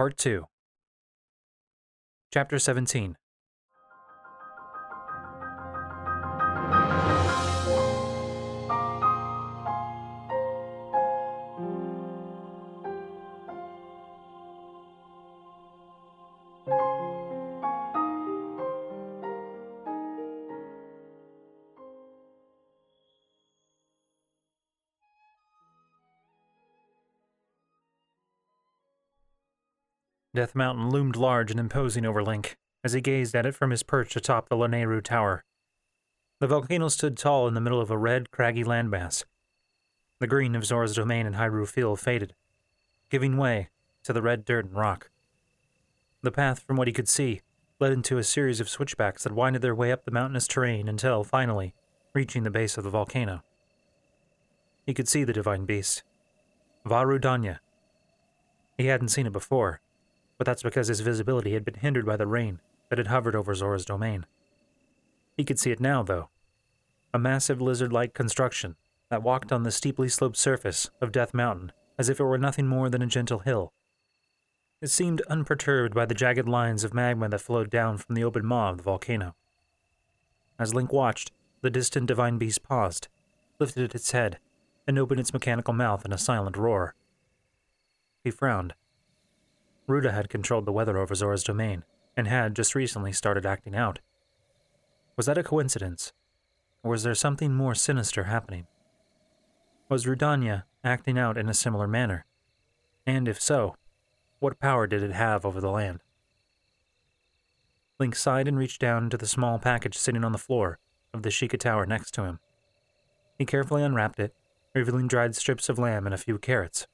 Part 2 Chapter 17 Death Mountain loomed large and imposing over Link as he gazed at it from his perch atop the Lanayru Tower. The volcano stood tall in the middle of a red, craggy landmass. The green of Zora's domain and Hyrule Field faded, giving way to the red dirt and rock. The path, from what he could see, led into a series of switchbacks that winded their way up the mountainous terrain until, finally, reaching the base of the volcano. He could see the divine beast. Vah Rudania. He hadn't seen it before, but that's because his visibility had been hindered by the rain that had hovered over Zora's domain. He could see it now, though. A massive lizard like construction that walked on the steeply sloped surface of Death Mountain as if it were nothing more than a gentle hill. It seemed unperturbed by the jagged lines of magma that flowed down from the open maw of the volcano. As Link watched, the distant divine beast paused, lifted its head, and opened its mechanical mouth in a silent roar. He frowned Ruta had controlled the weather over Zora's domain and had just recently started acting out. Was that a coincidence? Or was there something more sinister happening? Was Rudania acting out in a similar manner? And if so, what power did it have over the land? Link sighed and reached down into the small package sitting on the floor of the Sheikah Tower next to him. He carefully unwrapped it, revealing dried strips of lamb and a few carrots.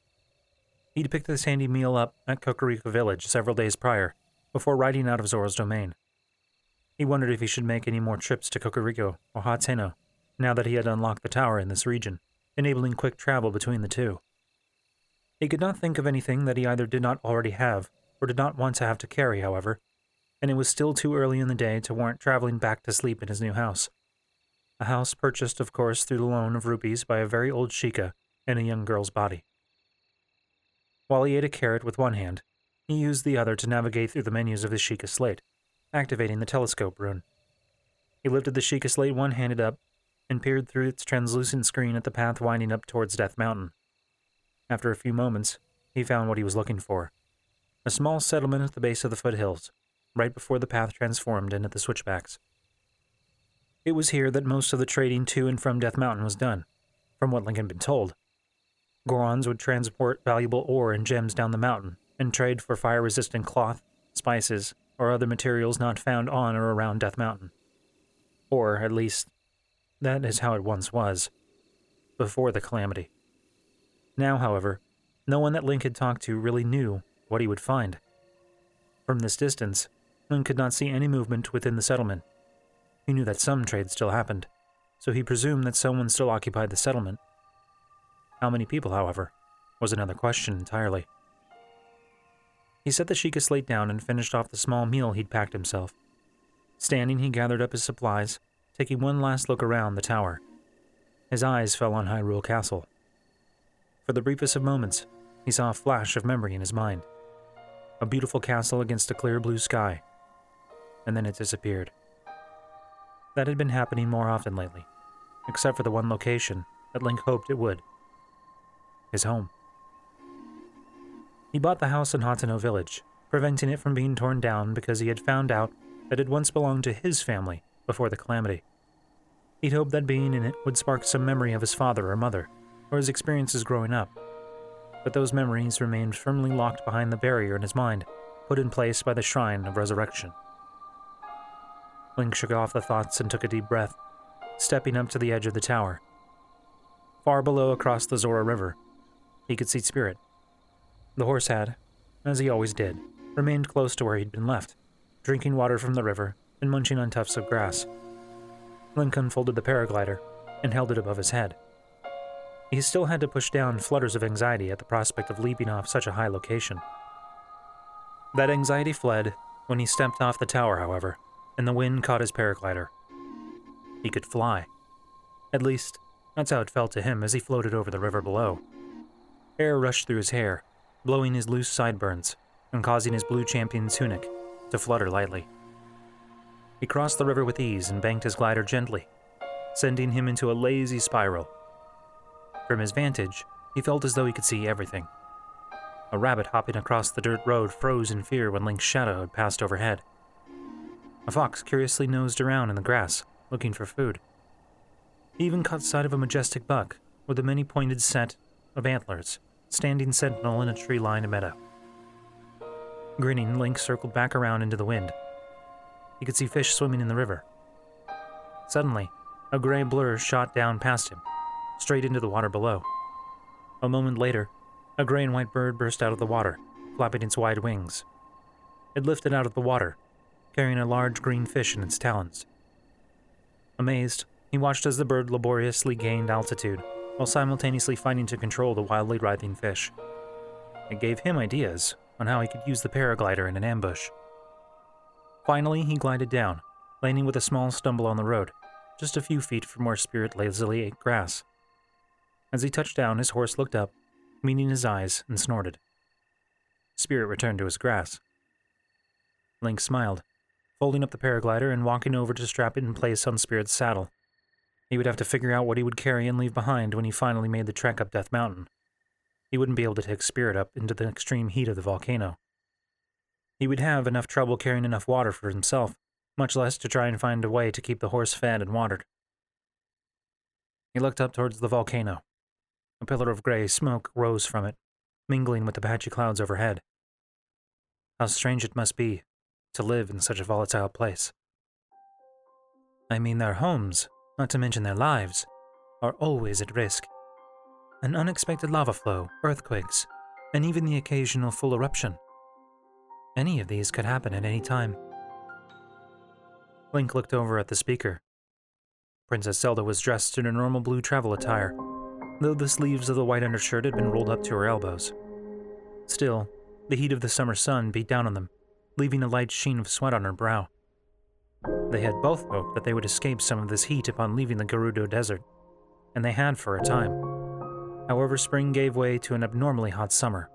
He'd picked this handy meal up at Kakariko Village several days prior, before riding out of Zora's domain. He wondered if he should make any more trips to Kakariko or Hateno, now that he had unlocked the tower in this region, enabling quick travel between the two. He could not think of anything that he either did not already have or did not want to have to carry, however, and it was still too early in the day to warrant traveling back to sleep in his new house. A house purchased, of course, through the loan of rupees by a very old Sheikah and a young girl's body. While he ate a carrot with one hand, he used the other to navigate through the menus of his Sheikah slate, activating the telescope rune. He lifted the Sheikah slate one handed up and peered through its translucent screen at the path winding up towards Death Mountain. After a few moments, he found what he was looking for a small settlement at the base of the foothills, right before the path transformed into the switchbacks. It was here that most of the trading to and from Death Mountain was done, from what Link had been told. Gorons would transport valuable ore and gems down the mountain and trade for fire resistant cloth, spices, or other materials not found on or around Death Mountain. Or, at least, that is how it once was, before the calamity. Now, however, no one that Link had talked to really knew what he would find. From this distance, Link could not see any movement within the settlement. He knew that some trade still happened, so he presumed that someone still occupied the settlement how many people, however, was another question entirely. He set the Sheikah slate down and finished off the small meal he'd packed himself. Standing, he gathered up his supplies, taking one last look around the tower. His eyes fell on Hyrule Castle. For the briefest of moments, he saw a flash of memory in his mind. A beautiful castle against a clear blue sky. And then it disappeared. That had been happening more often lately, except for the one location that Link hoped it would his home. He bought the house in Hateno village, preventing it from being torn down because he had found out that it once belonged to his family before the calamity. He'd hoped that being in it would spark some memory of his father or mother, or his experiences growing up. But those memories remained firmly locked behind the barrier in his mind, put in place by the Shrine of Resurrection. Link shook off the thoughts and took a deep breath, stepping up to the edge of the tower. Far below across the Zora River, he could see Spirit. The horse had, as he always did, remained close to where he'd been left, drinking water from the river and munching on tufts of grass. Link unfolded the paraglider and held it above his head. He still had to push down flutters of anxiety at the prospect of leaping off such a high location. That anxiety fled when he stepped off the tower, however, and the wind caught his paraglider. He could fly. At least, that's how it felt to him as he floated over the river below. Air rushed through his hair, blowing his loose sideburns, and causing his blue champion tunic to flutter lightly. He crossed the river with ease and banked his glider gently, sending him into a lazy spiral. From his vantage, he felt as though he could see everything. A rabbit hopping across the dirt road froze in fear when Link's shadow had passed overhead. A fox curiously nosed around in the grass, looking for food. He even caught sight of a majestic buck with a many pointed set of antlers, standing sentinel in a tree lined meadow. Grinning, Link circled back around into the wind. He could see fish swimming in the river. Suddenly, a gray blur shot down past him, straight into the water below. A moment later, a gray and white bird burst out of the water, flapping its wide wings. It lifted out of the water, carrying a large green fish in its talons. Amazed, he watched as the bird laboriously gained altitude, while simultaneously fighting to control the wildly writhing fish. It gave him ideas on how he could use the paraglider in an ambush. Finally, he glided down, landing with a small stumble on the road, just a few feet from where Spirit lazily ate grass. As he touched down, his horse looked up, meeting his eyes, and snorted. Spirit returned to his grass. Link smiled, folding up the paraglider and walking over to strap it in place on Spirit's saddle. He would have to figure out what he would carry and leave behind when he finally made the trek up Death Mountain. He wouldn't be able to take Spirit up into the extreme heat of the volcano. He would have enough trouble carrying enough water for himself, much less to try and find a way to keep the horse fed and watered. He looked up towards the volcano. A pillar of gray smoke rose from it, mingling with the patchy clouds overhead. How strange it must be to live in such a volatile place. I mean, their homes, not to mention their lives, are always at risk. An unexpected lava flow, earthquakes, and even the occasional full eruption. Any of these could happen at any time. Link looked over at the speaker. Princess Zelda was dressed in her normal blue travel attire, though the sleeves of the white undershirt had been rolled up to her elbows. Still, the heat of the summer sun beat down on them, leaving a light sheen of sweat on her brow. They had both hoped that they would escape some of this heat upon leaving the Gerudo Desert, and they had for a time. However, spring gave way to an abnormally hot summer.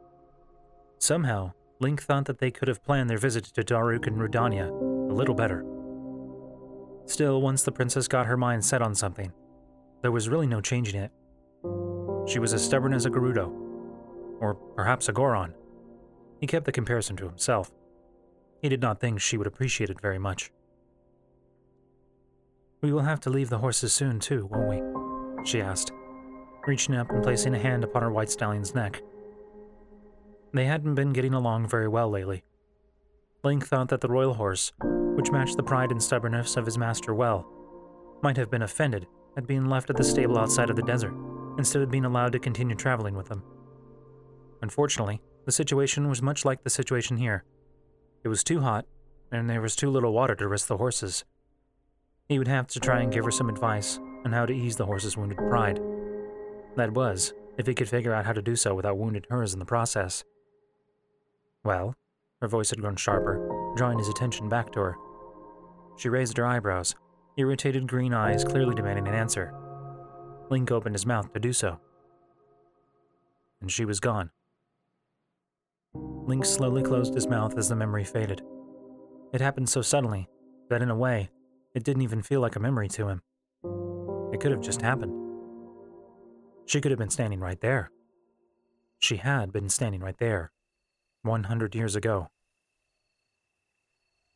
Somehow, Link thought that they could have planned their visit to Daruk and Rudania a little better. Still, once the princess got her mind set on something, there was really no changing it. She was as stubborn as a Gerudo, or perhaps a Goron. He kept the comparison to himself. He did not think she would appreciate it very much. We will have to leave the horses soon, too, won't we? She asked, reaching up and placing a hand upon her white stallion's neck. They hadn't been getting along very well lately. Link thought that the royal horse, which matched the pride and stubbornness of his master well, might have been offended at being left at the stable outside of the desert, instead of being allowed to continue traveling with them. Unfortunately, the situation was much like the situation here. It was too hot, and there was too little water to rest the horses. He would have to try and give her some advice on how to ease the horse's wounded pride. That was, if he could figure out how to do so without wounding hers in the process. Well, her voice had grown sharper, drawing his attention back to her. She raised her eyebrows, irritated green eyes clearly demanding an answer. Link opened his mouth to do so. And she was gone. Link slowly closed his mouth as the memory faded. It happened so suddenly that, in a way, it didn't even feel like a memory to him. It could have just happened. She could have been standing right there. She had been standing right there, 100 years ago.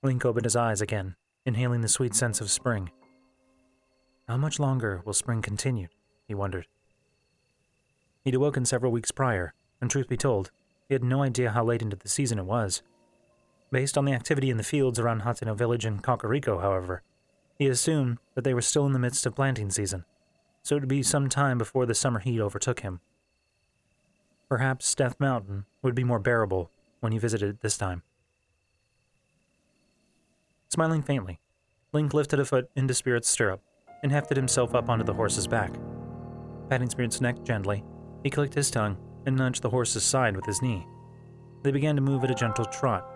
Link opened his eyes again, inhaling the sweet sense of spring. How much longer will spring continue? he wondered. He'd awoken several weeks prior, and truth be told, he had no idea how late into the season it was. Based on the activity in the fields around Hateno village and Kakariko, however, he assumed that they were still in the midst of planting season, so it would be some time before the summer heat overtook him. Perhaps Death Mountain would be more bearable when he visited it this time. Smiling faintly, Link lifted a foot into Spirit's stirrup and hefted himself up onto the horse's back. Patting Spirit's neck gently, he clicked his tongue and nudged the horse's side with his knee. They began to move at a gentle trot,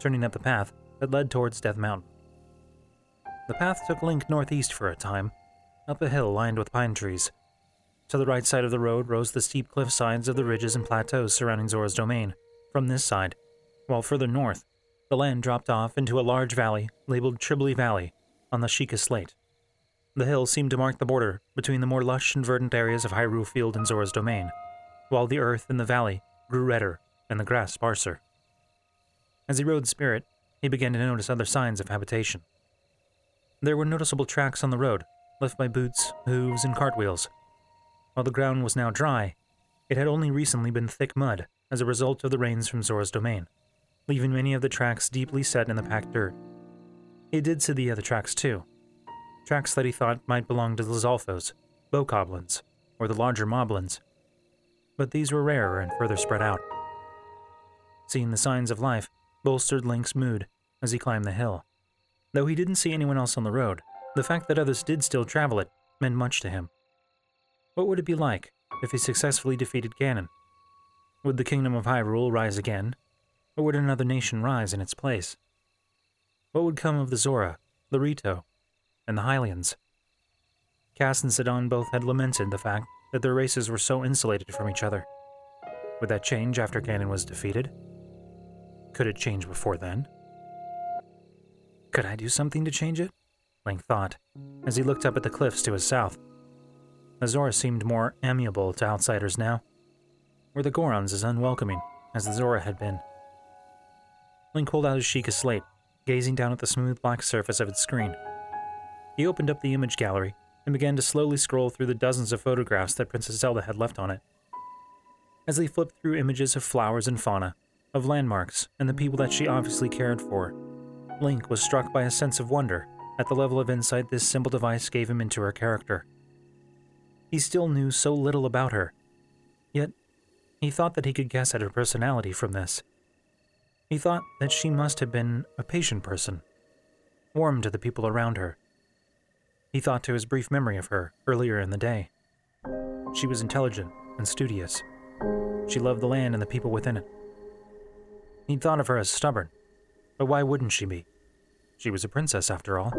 turning up the path that led towards Death Mountain. The path took Link northeast for a time, up a hill lined with pine trees. To the right side of the road rose the steep cliff sides of the ridges and plateaus surrounding Zora's domain. From this side, while further north, the land dropped off into a large valley labeled Trilby Valley on the Sheikah slate. The hill seemed to mark the border between the more lush and verdant areas of Hyrule Field and Zora's domain, while the earth in the valley grew redder and the grass sparser. As he rode Spirit, he began to notice other signs of habitation. There were noticeable tracks on the road, left by boots, hooves, and cartwheels. While the ground was now dry, it had only recently been thick mud as a result of the rains from Zora's domain, leaving many of the tracks deeply set in the packed dirt. He did see the other tracks too. Tracks that he thought might belong to the Lizalfos, Bokoblins, or the larger Moblins. But these were rarer and further spread out. Seeing the signs of life bolstered Link's mood as he climbed the hill. Though he didn't see anyone else on the road, the fact that others did still travel it meant much to him. What would it be like if he successfully defeated Ganon? Would the kingdom of Hyrule rise again, or would another nation rise in its place? What would come of the Zora, the Rito, and the Hylians? Kass and Sidon both had lamented the fact that their races were so insulated from each other. Would that change after Ganon was defeated? Could it change before then? Could I do something to change it? Link thought, as he looked up at the cliffs to his south. Azora seemed more amiable to outsiders now. Were the Gorons as unwelcoming as the Zora had been? Link pulled out his Sheikah slate, gazing down at the smooth black surface of its screen. He opened up the image gallery and began to slowly scroll through the dozens of photographs that Princess Zelda had left on it. As he flipped through images of flowers and fauna, of landmarks, and the people that she obviously cared for, Link was struck by a sense of wonder at the level of insight this simple device gave him into her character. He still knew so little about her, yet he thought that he could guess at her personality from this. He thought that she must have been a patient person, warm to the people around her. He thought to his brief memory of her earlier in the day. She was intelligent and studious. She loved the land and the people within it. He'd thought of her as stubborn, but why wouldn't she be? She was a princess, after all.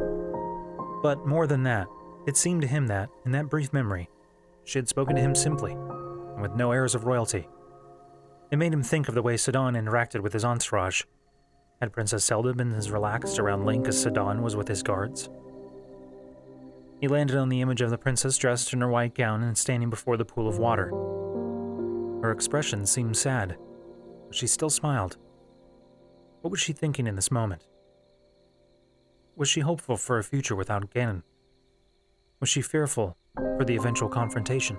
But more than that, it seemed to him that, in that brief memory, she had spoken to him simply, and with no airs of royalty. It made him think of the way Sidon interacted with his entourage. Had Princess Zelda been as relaxed around Link as Sidon was with his guards? He landed on the image of the princess dressed in her white gown and standing before the pool of water. Her expression seemed sad, but she still smiled. What was she thinking in this moment? Was she hopeful for a future without Ganon? Was she fearful for the eventual confrontation?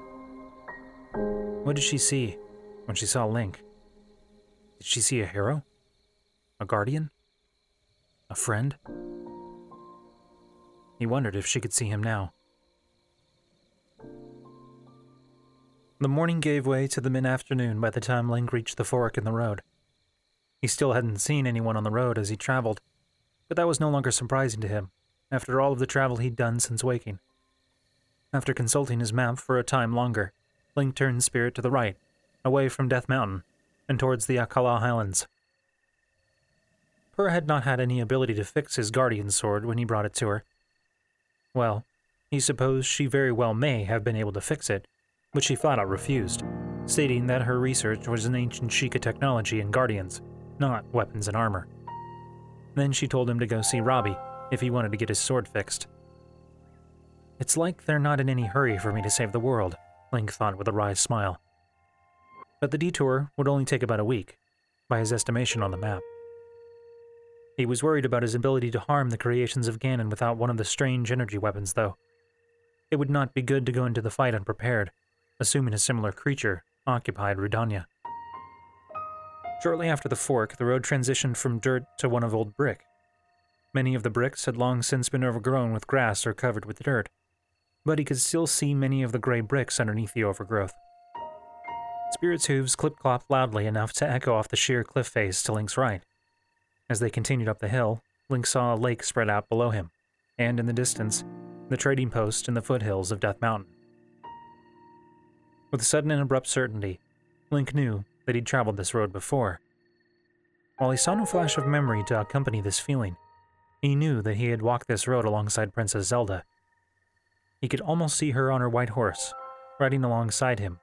What did she see when she saw Link? Did she see a hero? A guardian? A friend? He wondered if she could see him now. The morning gave way to the mid afternoon by the time Link reached the fork in the road. He still hadn't seen anyone on the road as he traveled, but that was no longer surprising to him, after all of the travel he'd done since waking. After consulting his map for a time longer, Link turned Spirit to the right, away from Death Mountain, and towards the Akkala Highlands. Purah had not had any ability to fix his guardian sword when he brought it to her. Well, he supposed she very well may have been able to fix it, but she flat out refused, stating that her research was in ancient Sheikah technology and guardians, not weapons and armor. Then she told him to go see Robbie if he wanted to get his sword fixed. It's like they're not in any hurry for me to save the world, Link thought with a wry smile. But the detour would only take about a week, by his estimation on the map. He was worried about his ability to harm the creations of Ganon without one of the strange energy weapons, though. It would not be good to go into the fight unprepared, assuming a similar creature occupied Rudania. Shortly after the fork, the road transitioned from dirt to one of old brick. Many of the bricks had long since been overgrown with grass or covered with dirt, but he could still see many of the gray bricks underneath the overgrowth. Spirit's hooves clip clopped loudly enough to echo off the sheer cliff face to Link's right. As they continued up the hill, Link saw a lake spread out below him, and in the distance, the trading post in the foothills of Death Mountain. With sudden and abrupt certainty, Link knew that he'd traveled this road before. While he saw no flash of memory to accompany this feeling, he knew that he had walked this road alongside Princess Zelda. He could almost see her on her white horse, riding alongside him.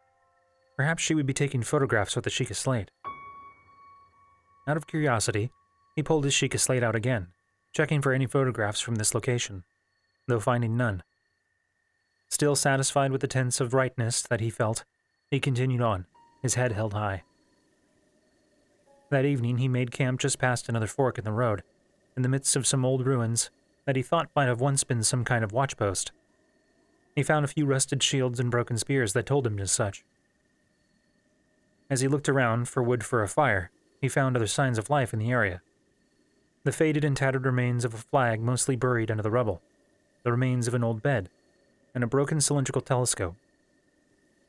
Perhaps she would be taking photographs with the Sheikah slate. Out of curiosity, he pulled his Sheikah slate out again, checking for any photographs from this location, though finding none. Still satisfied with the sense of rightness that he felt, he continued on, his head held high. That evening, he made camp just past another fork in the road, in the midst of some old ruins that he thought might have once been some kind of watchpost. He found a few rusted shields and broken spears that told him as such. As he looked around for wood for a fire, he found other signs of life in the area. The faded and tattered remains of a flag mostly buried under the rubble, the remains of an old bed, and a broken cylindrical telescope.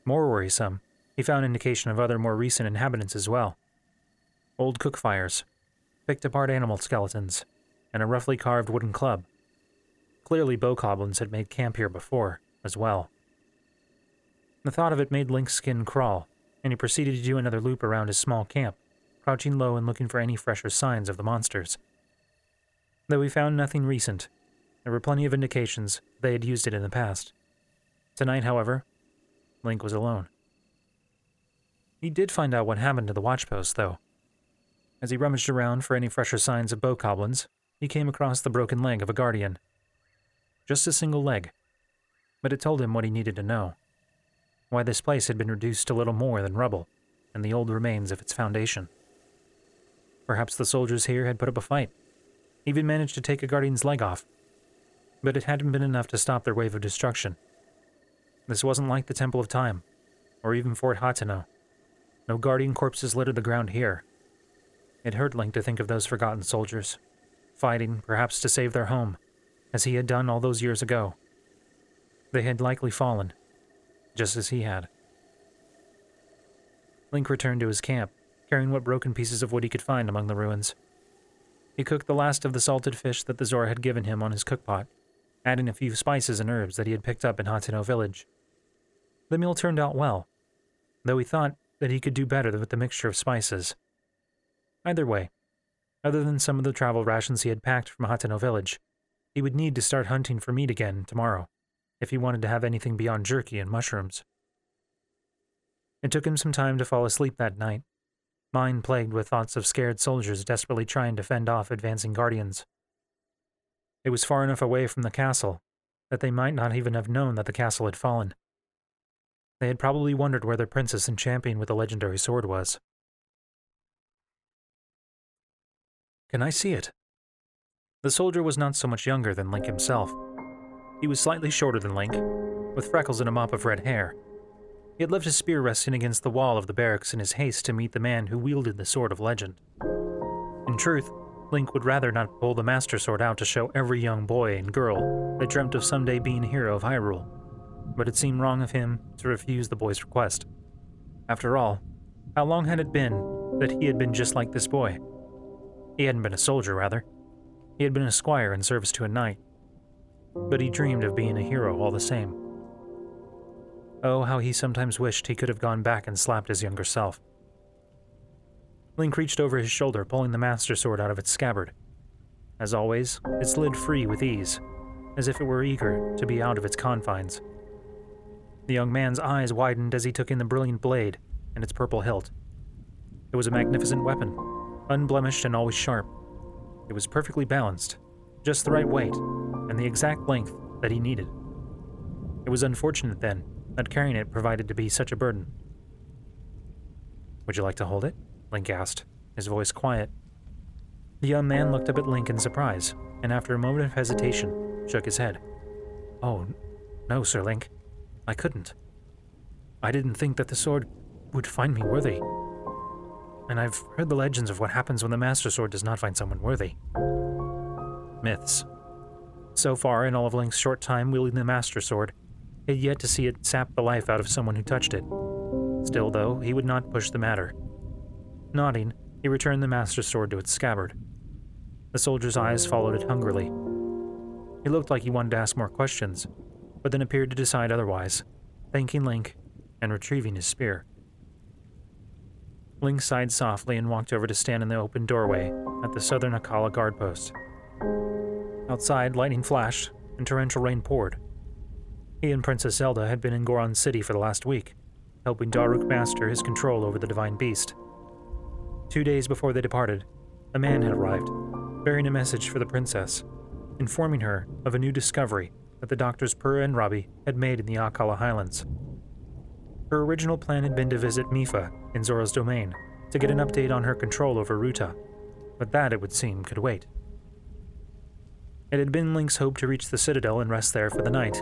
More worrisome, he found indication of other more recent inhabitants as well. Old cook fires, picked apart animal skeletons, and a roughly carved wooden club. Clearly, bokoblins had made camp here before, as well. The thought of it made Link's skin crawl, and he proceeded to do another loop around his small camp, crouching low and looking for any fresher signs of the monsters. Though he found nothing recent, there were plenty of indications they had used it in the past. Tonight, however, Link was alone. He did find out what happened to the watchpost, though. As he rummaged around for any fresher signs of bokoblins, he came across the broken leg of a guardian. Just a single leg, but it told him what he needed to know why this place had been reduced to little more than rubble and the old remains of its foundation. Perhaps the soldiers here had put up a fight, even managed to take a guardian's leg off, but it hadn't been enough to stop their wave of destruction. This wasn't like the Temple of Time, or even Fort Hateno. No guardian corpses littered the ground here. It hurt Link to think of those forgotten soldiers, fighting, perhaps to save their home, as he had done all those years ago. They had likely fallen, just as he had. Link returned to his camp, carrying what broken pieces of wood he could find among the ruins. He cooked the last of the salted fish that the Zora had given him on his cookpot, adding a few spices and herbs that he had picked up in Hateno village. The meal turned out well, though he thought that he could do better with the mixture of spices. Either way, other than some of the travel rations he had packed from Hateno village. He would need to start hunting for meat again tomorrow, if he wanted to have anything beyond jerky and mushrooms. It took him some time to fall asleep that night, mind plagued with thoughts of scared soldiers desperately trying to fend off advancing guardians. It was far enough away from the castle that they might not even have known that the castle had fallen. They had probably wondered where their princess and champion with the legendary sword was. Can I see it? The soldier was not so much younger than Link himself. He was slightly shorter than Link, with freckles and a mop of red hair. He had left his spear resting against the wall of the barracks in his haste to meet the man who wielded the sword of legend. In truth, Link would rather not pull the Master Sword out to show every young boy and girl that dreamt of someday being a hero of Hyrule, but it seemed wrong of him to refuse the boy's request. After all, how long had it been that he had been just like this boy? He hadn't been a soldier, rather. He had been a squire in service to a knight. But he dreamed of being a hero all the same. Oh, how he sometimes wished he could have gone back and slapped his younger self. Link reached over his shoulder, pulling the Master Sword out of its scabbard. As always, it slid free with ease, as if it were eager to be out of its confines. The young man's eyes widened as he took in the brilliant blade and its purple hilt. It was a magnificent weapon, unblemished and always sharp. It was perfectly balanced, just the right weight, and the exact length that he needed. It was unfortunate, then, that carrying it provided to be such a burden. Would you like to hold it? Link asked, his voice quiet. The young man looked up at Link in surprise, and after a moment of hesitation, shook his head. Oh, no, Sir Link. I couldn't. I didn't think that the sword would find me worthy and I've heard the legends of what happens when the Master Sword does not find someone worthy. Myths. So far, in all of Link's short time wielding the Master Sword, he had yet to see it sap the life out of someone who touched it. Still, though, he would not push the matter. Nodding, he returned the Master Sword to its scabbard. The soldier's eyes followed it hungrily. He looked like he wanted to ask more questions, but then appeared to decide otherwise, thanking Link and retrieving his spear. Link sighed softly and walked over to stand in the open doorway at the southern Akkala guard post. Outside, lightning flashed and torrential rain poured. He and Princess Zelda had been in Goron City for the last week, helping Daruk master his control over the divine beast. Two days before they departed, a man had arrived, bearing a message for the princess, informing her of a new discovery that the doctors Purah and Robbie had made in the Akkala Highlands. Her original plan had been to visit Mipha in Zora's domain to get an update on her control over Ruta, but that, it would seem, could wait. It had been Link's hope to reach the citadel and rest there for the night,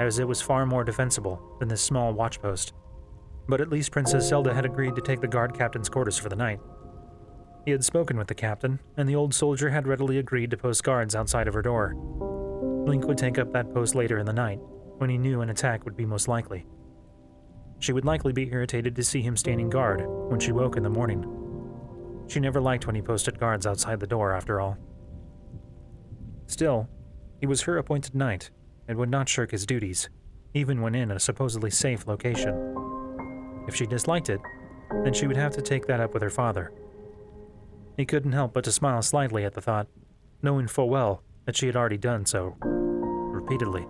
as it was far more defensible than this small watchpost. But at least Princess Zelda had agreed to take the guard captain's quarters for the night. He had spoken with the captain, and the old soldier had readily agreed to post guards outside of her door. Link would take up that post later in the night, when he knew an attack would be most likely. She would likely be irritated to see him standing guard when she woke in the morning. She never liked when he posted guards outside the door, after all. Still, he was her appointed knight and would not shirk his duties, even when in a supposedly safe location. If she disliked it, then she would have to take that up with her father. He couldn't help but to smile slightly at the thought, knowing full well that she had already done so, repeatedly.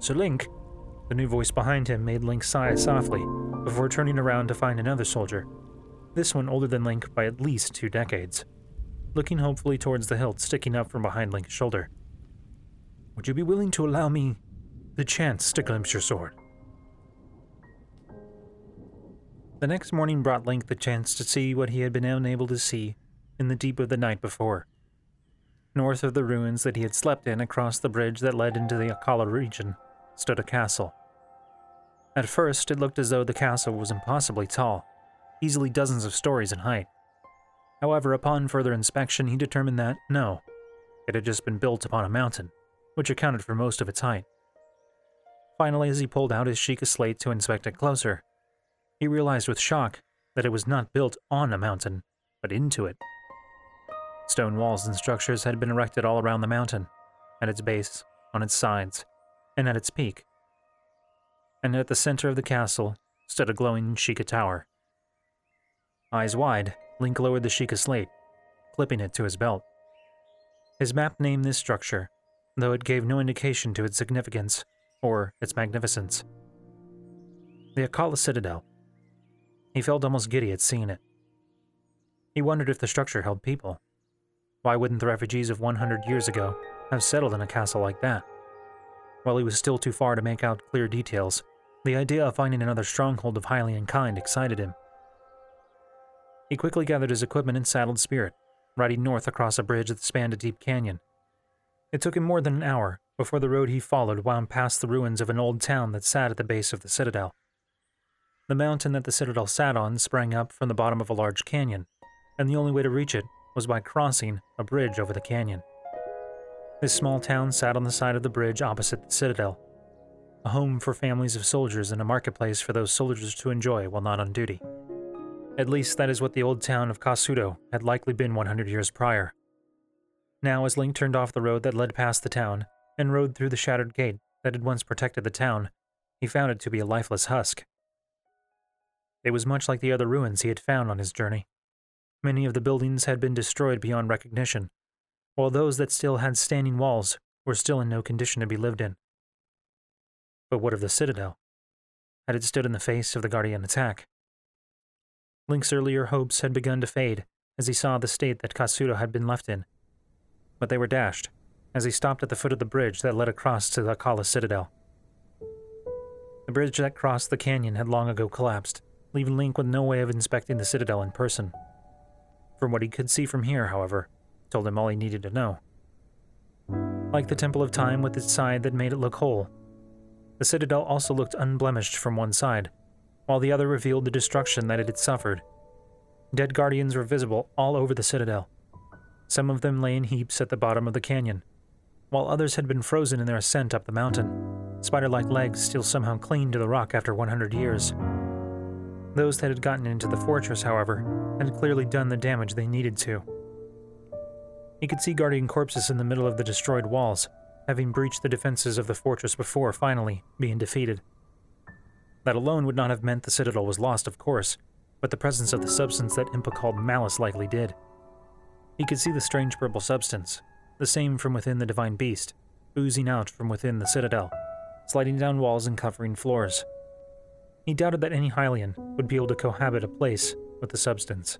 Sir Link, the new voice behind him made Link sigh softly before turning around to find another soldier, this one older than Link by at least two decades, looking hopefully towards the hilt sticking up from behind Link's shoulder. Would you be willing to allow me the chance to glimpse your sword? The next morning brought Link the chance to see what he had been unable to see in the deep of the night before. North of the ruins that he had slept in across the bridge that led into the Akkala region stood a castle. At first, it looked as though the castle was impossibly tall, easily dozens of stories in height. However, upon further inspection, he determined that, no, it had just been built upon a mountain, which accounted for most of its height. Finally, as he pulled out his Sheikah slate to inspect it closer, he realized with shock that it was not built on a mountain, but into it. Stone walls and structures had been erected all around the mountain, at its base, on its sides, and at its peak. And at the center of the castle stood a glowing Sheikah tower. Eyes wide, Link lowered the Sheikah slate, clipping it to his belt. His map named this structure, though it gave no indication to its significance or its magnificence. The Akkala Citadel he felt almost giddy at seeing it. He wondered if the structure held people. Why wouldn't the refugees of 100 years ago have settled in a castle like that? While he was still too far to make out clear details, the idea of finding another stronghold of Hylian kind excited him. He quickly gathered his equipment and saddled Spirit, riding north across a bridge that spanned a deep canyon. It took him more than an hour before the road he followed wound past the ruins of an old town that sat at the base of the citadel. The mountain that the citadel sat on sprang up from the bottom of a large canyon, and the only way to reach it was by crossing a bridge over the canyon. This small town sat on the side of the bridge opposite the citadel, a home for families of soldiers and a marketplace for those soldiers to enjoy while not on duty. At least that is what the old town of Kasuto had likely been 100 years prior. Now, as Link turned off the road that led past the town and rode through the shattered gate that had once protected the town, he found it to be a lifeless husk. It was much like the other ruins he had found on his journey. Many of the buildings had been destroyed beyond recognition, while those that still had standing walls were still in no condition to be lived in. But what of the citadel? Had it stood in the face of the Guardian attack? Link's earlier hopes had begun to fade as he saw the state that Kasuto had been left in. But they were dashed as he stopped at the foot of the bridge that led across to the Akkala Citadel. The bridge that crossed the canyon had long ago collapsed, leaving Link with no way of inspecting the Citadel in person. From what he could see from here, however, told him all he needed to know. Like the Temple of Time with its side that made it look whole, the Citadel also looked unblemished from one side, while the other revealed the destruction that it had suffered. Dead guardians were visible all over the Citadel. Some of them lay in heaps at the bottom of the canyon, while others had been frozen in their ascent up the mountain, spider like legs still somehow clinging to the rock after 100 years. Those that had gotten into the fortress, however, had clearly done the damage they needed to. He could see guardian corpses in the middle of the destroyed walls, having breached the defenses of the fortress before finally being defeated. That alone would not have meant the citadel was lost, of course, but the presence of the substance that Impa called malice likely did. He could see the strange purple substance, the same from within the divine beast, oozing out from within the citadel, sliding down walls and covering floors. He doubted that any Hylian would be able to cohabit a place with the substance.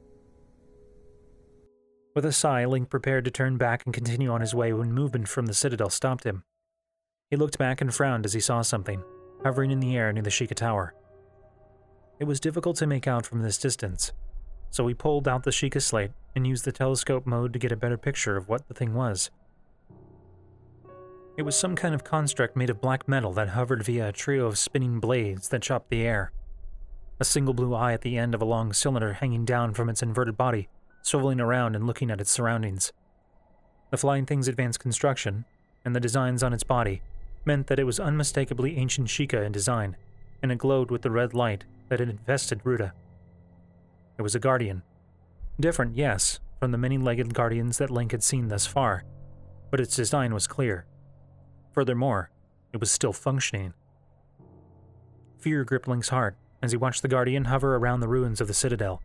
With a sigh, Link prepared to turn back and continue on his way when movement from the citadel stopped him. He looked back and frowned as he saw something, hovering in the air near the Sheikah Tower. It was difficult to make out from this distance, so he pulled out the Sheikah slate and used the telescope mode to get a better picture of what the thing was. It was some kind of construct made of black metal that hovered via a trio of spinning blades that chopped the air. A single blue eye at the end of a long cylinder hanging down from its inverted body, swiveling around and looking at its surroundings. The flying thing's advanced construction, and the designs on its body, meant that it was unmistakably ancient Sheikah in design, and it glowed with the red light that had invested Ruta. It was a guardian. Different, yes, from the many legged guardians that Link had seen thus far, but its design was clear. Furthermore, it was still functioning. Fear gripped Link's heart as he watched the Guardian hover around the ruins of the citadel,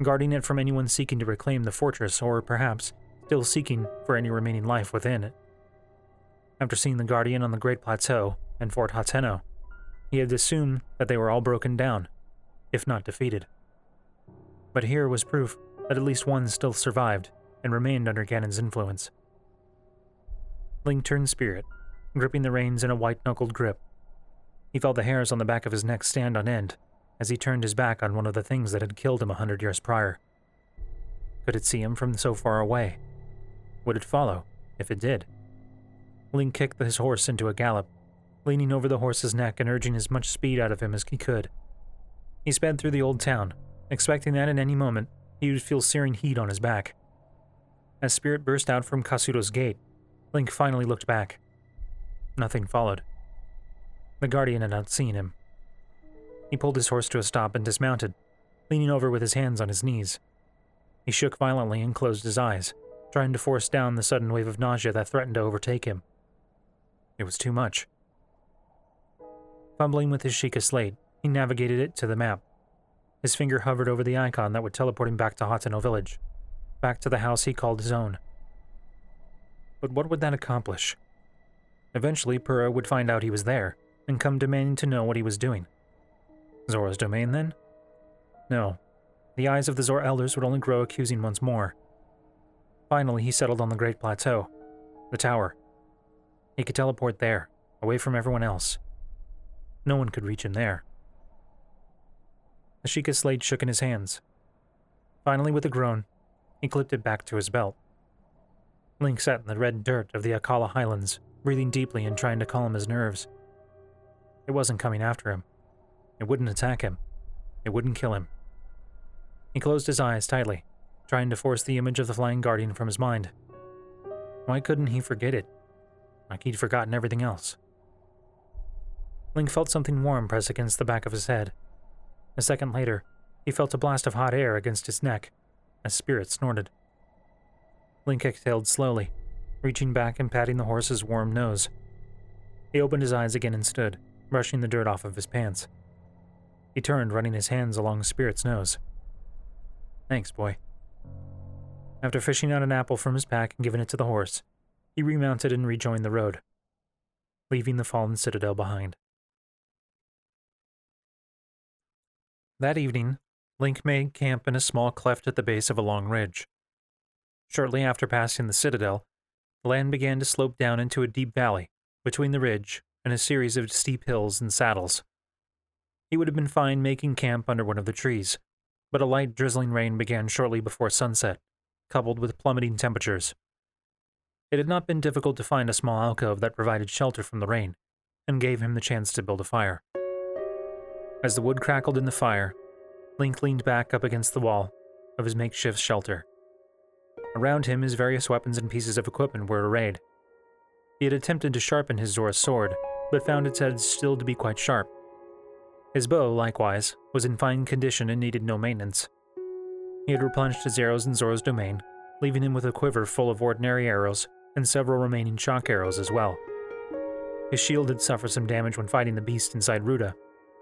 guarding it from anyone seeking to reclaim the fortress or, perhaps, still seeking for any remaining life within it. After seeing the Guardian on the Great Plateau and Fort Hateno, he had assumed that they were all broken down, if not defeated. But here was proof that at least one still survived and remained under Ganon's influence. Link turned spirit gripping the reins in a white knuckled grip. He felt the hairs on the back of his neck stand on end as he turned his back on one of the things that had killed him a hundred years prior. Could it see him from so far away? Would it follow, if it did? Link kicked his horse into a gallop, leaning over the horse's neck and urging as much speed out of him as he could. He sped through the old town, expecting that at any moment he would feel searing heat on his back. As Spirit burst out from Kasuto's gate, Link finally looked back. Nothing followed. The Guardian had not seen him. He pulled his horse to a stop and dismounted, leaning over with his hands on his knees. He shook violently and closed his eyes, trying to force down the sudden wave of nausea that threatened to overtake him. It was too much. Fumbling with his Sheikah slate, he navigated it to the map. His finger hovered over the icon that would teleport him back to Hateno village, back to the house he called his own. But what would that accomplish? Eventually, Purah would find out he was there and come demanding to know what he was doing. Zora's domain, then? No. The eyes of the Zora elders would only grow accusing once more. Finally, he settled on the Great Plateau, the tower. He could teleport there, away from everyone else. No one could reach him there. The Sheikah slate shook in his hands. Finally, with a groan, he clipped it back to his belt. Link sat in the red dirt of the Akkala Highlands breathing deeply and trying to calm his nerves. It wasn't coming after him. It wouldn't attack him. It wouldn't kill him. He closed his eyes tightly, trying to force the image of the flying guardian from his mind. Why couldn't he forget it? Like he'd forgotten everything else. Link felt something warm press against the back of his head. A second later, he felt a blast of hot air against his neck as Spirit snorted. Link exhaled slowly, reaching back and patting the horse's warm nose. He opened his eyes again and stood, brushing the dirt off of his pants. He turned, running his hands along Spirit's nose. Thanks, boy. After fishing out an apple from his pack and giving it to the horse, he remounted and rejoined the road, leaving the fallen citadel behind. That evening, Link made camp in a small cleft at the base of a long ridge. Shortly after passing the citadel, the land began to slope down into a deep valley between the ridge and a series of steep hills and saddles. He would have been fine making camp under one of the trees, but a light drizzling rain began shortly before sunset, coupled with plummeting temperatures. It had not been difficult to find a small alcove that provided shelter from the rain and gave him the chance to build a fire. As the wood crackled in the fire, Link leaned back up against the wall of his makeshift shelter. Around him, his various weapons and pieces of equipment were arrayed. He had attempted to sharpen his Zora sword, but found its edge still to be quite sharp. His bow, likewise, was in fine condition and needed no maintenance. He had replenished his arrows in Zora's domain, leaving him with a quiver full of ordinary arrows and several remaining shock arrows as well. His shield had suffered some damage when fighting the beast inside Ruta,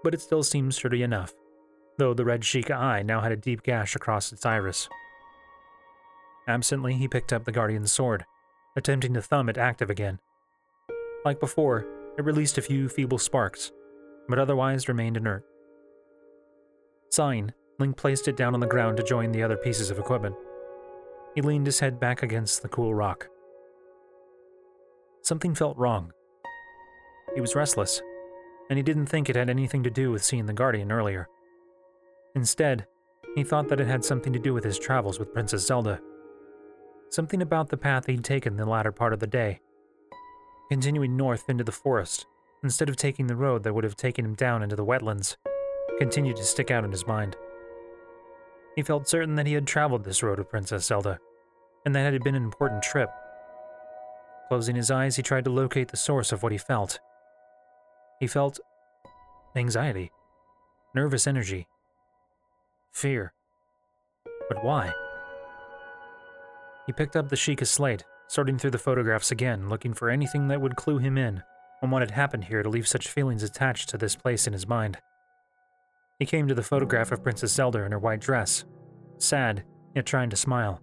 but it still seemed sturdy enough, though the red Sheikah eye now had a deep gash across its iris. Absently, he picked up the Guardian's sword, attempting to thumb it active again. Like before, it released a few feeble sparks, but otherwise remained inert. Sighing, Link placed it down on the ground to join the other pieces of equipment. He leaned his head back against the cool rock. Something felt wrong. He was restless, and he didn't think it had anything to do with seeing the Guardian earlier. Instead, he thought that it had something to do with his travels with Princess Zelda. Something about the path he'd taken the latter part of the day. Continuing north into the forest, instead of taking the road that would have taken him down into the wetlands, continued to stick out in his mind. He felt certain that he had traveled this road with Princess Zelda, and that it had been an important trip. Closing his eyes, he tried to locate the source of what he felt. He felt anxiety, nervous energy, fear. But why? He picked up the Sheikah slate, sorting through the photographs again, looking for anything that would clue him in on what had happened here to leave such feelings attached to this place in his mind. He came to the photograph of Princess Zelda in her white dress, sad, yet trying to smile.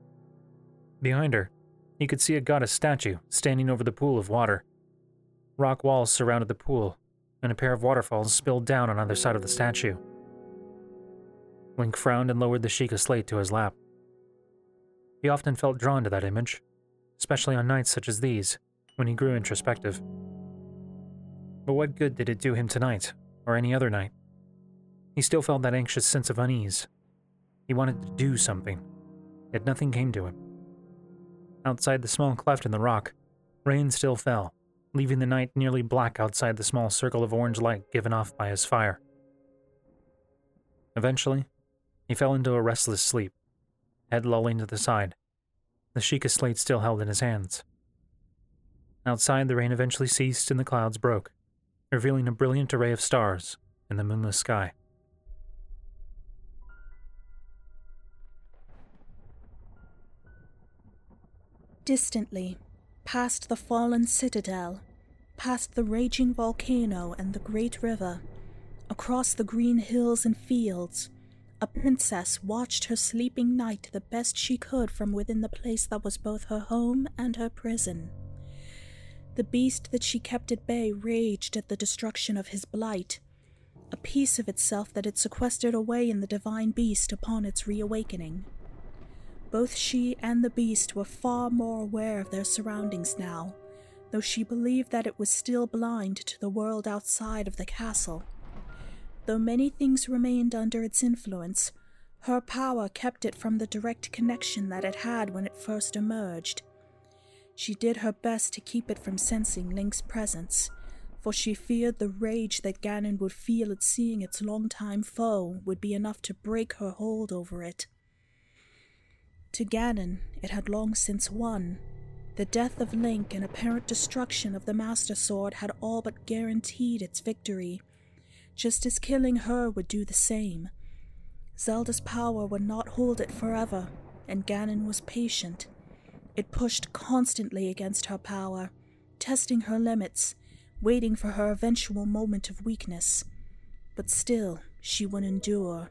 Behind her, he could see a goddess statue standing over the pool of water. Rock walls surrounded the pool, and a pair of waterfalls spilled down on either side of the statue. Link frowned and lowered the Sheikah slate to his lap. He often felt drawn to that image, especially on nights such as these, when he grew introspective. But what good did it do him tonight, or any other night? He still felt that anxious sense of unease. He wanted to do something, yet nothing came to him. Outside the small cleft in the rock, rain still fell, leaving the night nearly black outside the small circle of orange light given off by his fire. Eventually, he fell into a restless sleep, head lolling to the side, the Sheikah slate still held in his hands. Outside, the rain eventually ceased and the clouds broke, revealing a brilliant array of stars in the moonless sky. Distantly, past the fallen citadel, past the raging volcano and the great river, across the green hills and fields, a princess watched her sleeping knight the best she could from within the place that was both her home and her prison. The beast that she kept at bay raged at the destruction of his blight, a piece of itself that it sequestered away in the divine beast upon its reawakening. Both she and the beast were far more aware of their surroundings now, though she believed that it was still blind to the world outside of the castle. Though many things remained under its influence, her power kept it from the direct connection that it had when it first emerged. She did her best to keep it from sensing Link's presence, for she feared the rage that Ganon would feel at seeing its longtime foe would be enough to break her hold over it. To Ganon, it had long since won. The death of Link and apparent destruction of the Master Sword had all but guaranteed its victory, just as killing her would do the same. Zelda's power would not hold it forever, and Ganon was patient. It pushed constantly against her power, testing her limits, waiting for her eventual moment of weakness. But still, she would endure.